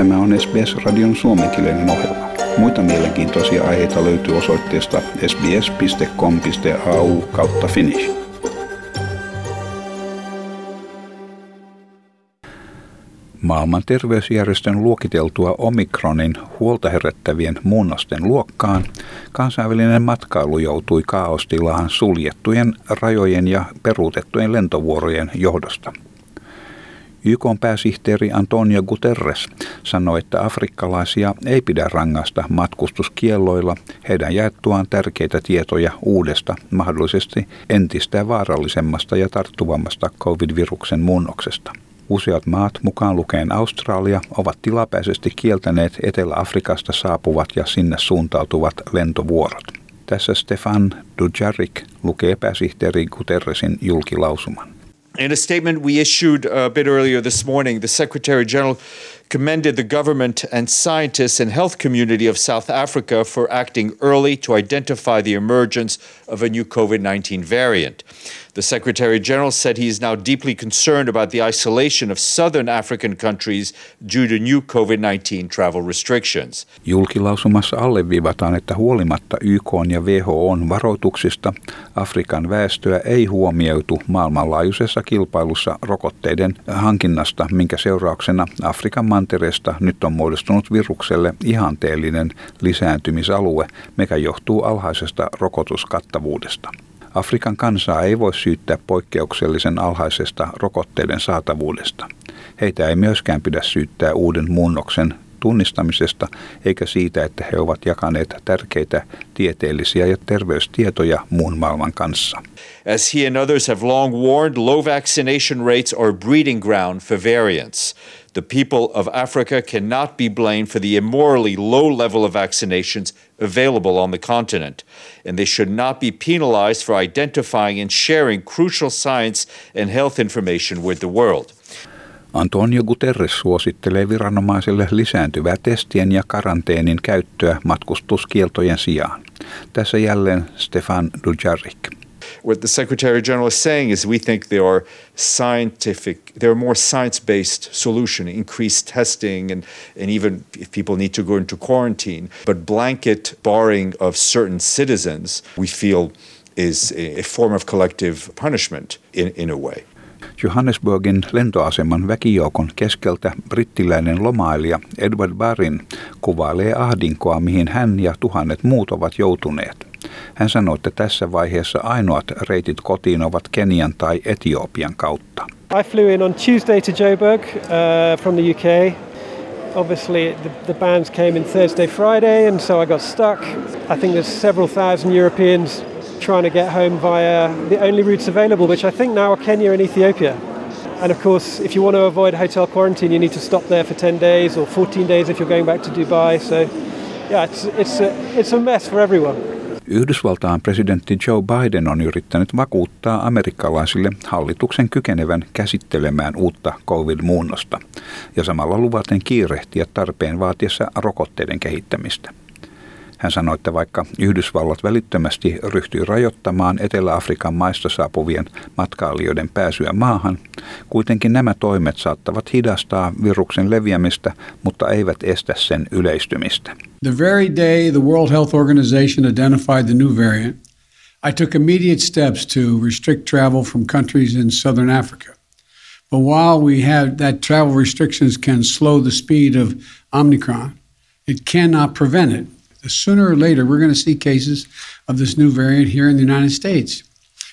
Tämä on SBS-radion suomenkielinen ohjelma. Muita mielenkiintoisia aiheita löytyy osoitteesta sbs.com.au kautta finnish. Maailman terveysjärjestön luokiteltua omikronin huolta herättävien muunnosten luokkaan kansainvälinen matkailu joutui kaostilaan suljettujen rajojen ja peruutettujen lentovuorojen johdosta. YK pääsihteeri Antonio Guterres sanoi, että afrikkalaisia ei pidä rangasta matkustuskielloilla heidän jaettuaan tärkeitä tietoja uudesta, mahdollisesti entistä vaarallisemmasta ja tarttuvammasta covid-viruksen muunnoksesta. Useat maat, mukaan lukeen Australia, ovat tilapäisesti kieltäneet Etelä-Afrikasta saapuvat ja sinne suuntautuvat lentovuorot. Tässä Stefan Dujarric lukee pääsihteeri Guterresin julkilausuman. In a statement we issued uh, a bit earlier this morning, the Secretary General commended the government and scientists and health community of South Africa for acting early to identify the emergence of a new COVID 19 variant. The Secretary General said he is now deeply concerned about the isolation of southern African countries due to new COVID 19 travel restrictions. Julkilausumassa alleviivataan, että huolimatta YK ja WHOn varoituksista Afrikan väestöä ei huomioitu maailmanlaajuisessa kilpailussa rokotteiden hankinnasta, minkä seurauksena Afrikan mantereesta nyt on muodostunut virukselle ihanteellinen lisääntymisalue, mikä johtuu alhaisesta rokotuskattavuudesta. Afrikan kansaa ei voi syyttää poikkeuksellisen alhaisesta rokotteiden saatavuudesta. Heitä ei myöskään pidä syyttää uuden muunnoksen tunnistamisesta eikä siitä, että he ovat jakaneet tärkeitä tieteellisiä ja terveystietoja muun maailman kanssa. As he and others have long warned, low vaccination rates are breeding ground for variants. The people of Africa cannot be blamed for the immorally low level of vaccinations available on the continent, and they should not be penalized for identifying and sharing crucial science and health information with the world. Antonio Guterres suosittelee viranomaisille lisääntyvää testien ja karanteenin käyttöä matkustuskieltojen sijaan. Tässä jälleen Stefan Dujarric. What the Secretary General is saying is we think there are scientific, there are more science-based solution, increased testing, and, and even if people need to go into quarantine. But blanket barring of certain citizens, we feel is a, a form of collective punishment in, in a way. Johannesburgin lentoaseman väkijoukon keskeltä brittiläinen lomailija Edward Barin kuvailee ahdinkoa, mihin hän ja tuhannet muut ovat joutuneet. Hän sanoi, että tässä vaiheessa ainoat reitit kotiin ovat Kenian tai Etiopian kautta. I flew in on Tuesday to Joburg uh, from the UK. Obviously, the, the bans came in Thursday, Friday, and so I got stuck. I think there's several thousand Europeans trying to get home via the only routes available, which I think now are Kenya and Ethiopia. And of course, if you want to avoid hotel quarantine, you need to stop there for 10 days or 14 days if you're going back to Dubai. So, yeah, it's, it's, a, it's a mess for everyone. Yhdysvaltain presidentti Joe Biden on yrittänyt vakuuttaa amerikkalaisille hallituksen kykenevän käsittelemään uutta covid-muunnosta ja samalla luvaten kiirehtiä tarpeen vaatiessa rokotteiden kehittämistä. Hän sanoi, että vaikka Yhdysvallat välittömästi ryhtyy rajoittamaan Etelä-Afrikan maista saapuvien matkailijoiden pääsyä maahan, kuitenkin nämä toimet saattavat hidastaa viruksen leviämistä, mutta eivät estä sen yleistymistä. The very day the World Health Organization identified the new variant, I took immediate steps to restrict travel from countries in southern Africa. But while we have that travel restrictions can slow the speed of Omicron, it cannot prevent it sooner or later, we're going to see cases of this new variant here in the United States.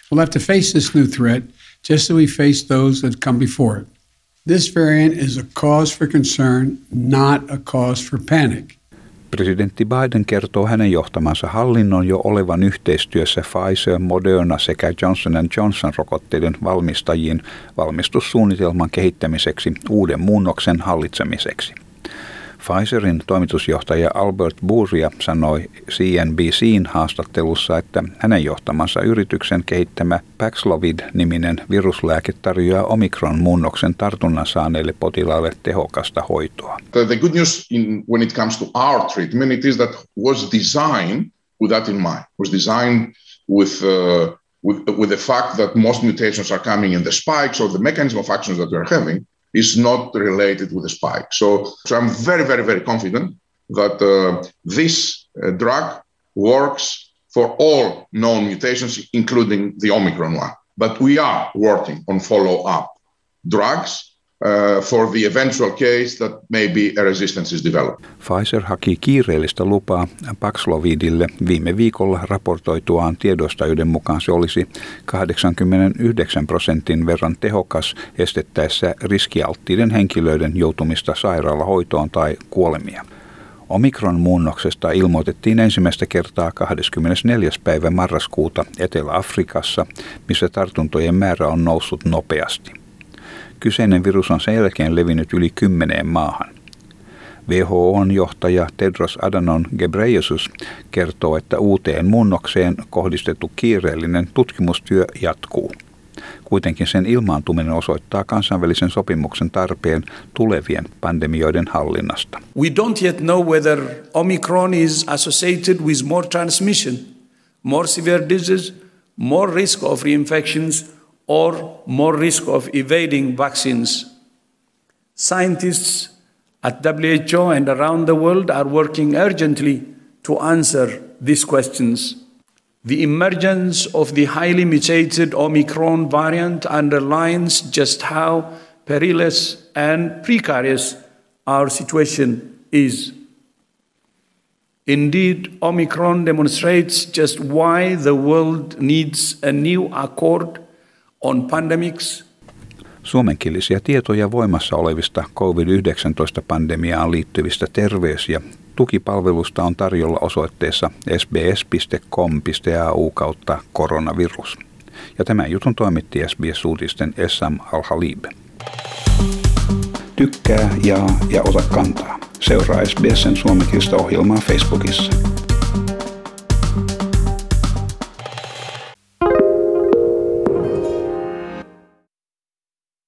We'll have to face this new threat just as we face those that come before it. This variant is a cause for concern, not a cause for panic. Presidentti Biden kertoo hänen johtamansa hallinnon jo olevan yhteistyössä Pfizer, Moderna sekä Johnson Johnson rokotteiden valmistajien valmistussuunnitelman kehittämiseksi uuden muunnoksen hallitsemiseksi. Pfizerin toimitusjohtaja Albert Buria sanoi CNBCin haastattelussa, että hänen johtamansa yrityksen kehittämä Paxlovid-niminen viruslääke tarjoaa Omikron-muunnoksen tartunnan saaneille potilaille tehokasta hoitoa. The good news in, when it comes to our treatment it is that was designed with that in mind. Was designed with uh, with, with the fact that most mutations are coming in the spikes or the mechanism of actions that we are having is not related with the spike. So, so I'm very, very, very confident that uh, this uh, drug works for all known mutations, including the Omicron one. But we are working on follow up drugs uh, for the eventual case that maybe a resistance is developed. Pfizer haki kiireellistä lupaa Paxlovidille viime viikolla raportoituaan tiedostajuuden mukaan se olisi 89 prosentin verran tehokas estettäessä riskialttiiden henkilöiden joutumista sairaalahoitoon tai kuolemia. Omikron muunnoksesta ilmoitettiin ensimmäistä kertaa 24. päivä marraskuuta Etelä-Afrikassa, missä tartuntojen määrä on noussut nopeasti. Kyseinen virus on sen jälkeen levinnyt yli kymmeneen maahan. WHOn johtaja Tedros Adhanom Ghebreyesus kertoo, että uuteen muunnokseen kohdistettu kiireellinen tutkimustyö jatkuu. Kuitenkin sen ilmaantuminen osoittaa kansainvälisen sopimuksen tarpeen tulevien pandemioiden hallinnasta. We don't yet know whether Omicron is associated with more transmission, more severe disease, more risk of reinfections or more risk of evading vaccines. Scientists at WHO and around the world are working urgently to answer these questions. The emergence of the highly mutated Omicron variant underlines just how perilous and precarious our situation is. Indeed, Omicron demonstrates just why the world needs a new accord on pandemics. Suomenkielisiä tietoja voimassa olevista COVID-19-pandemiaan liittyvistä terveys- ja tukipalvelusta on tarjolla osoitteessa sbs.com.au kautta koronavirus. Ja tämän jutun toimitti SBS-uutisten Essam Al-Halib. Tykkää, jaa ja ota kantaa. Seuraa SBSn suomenkielistä ohjelmaa Facebookissa.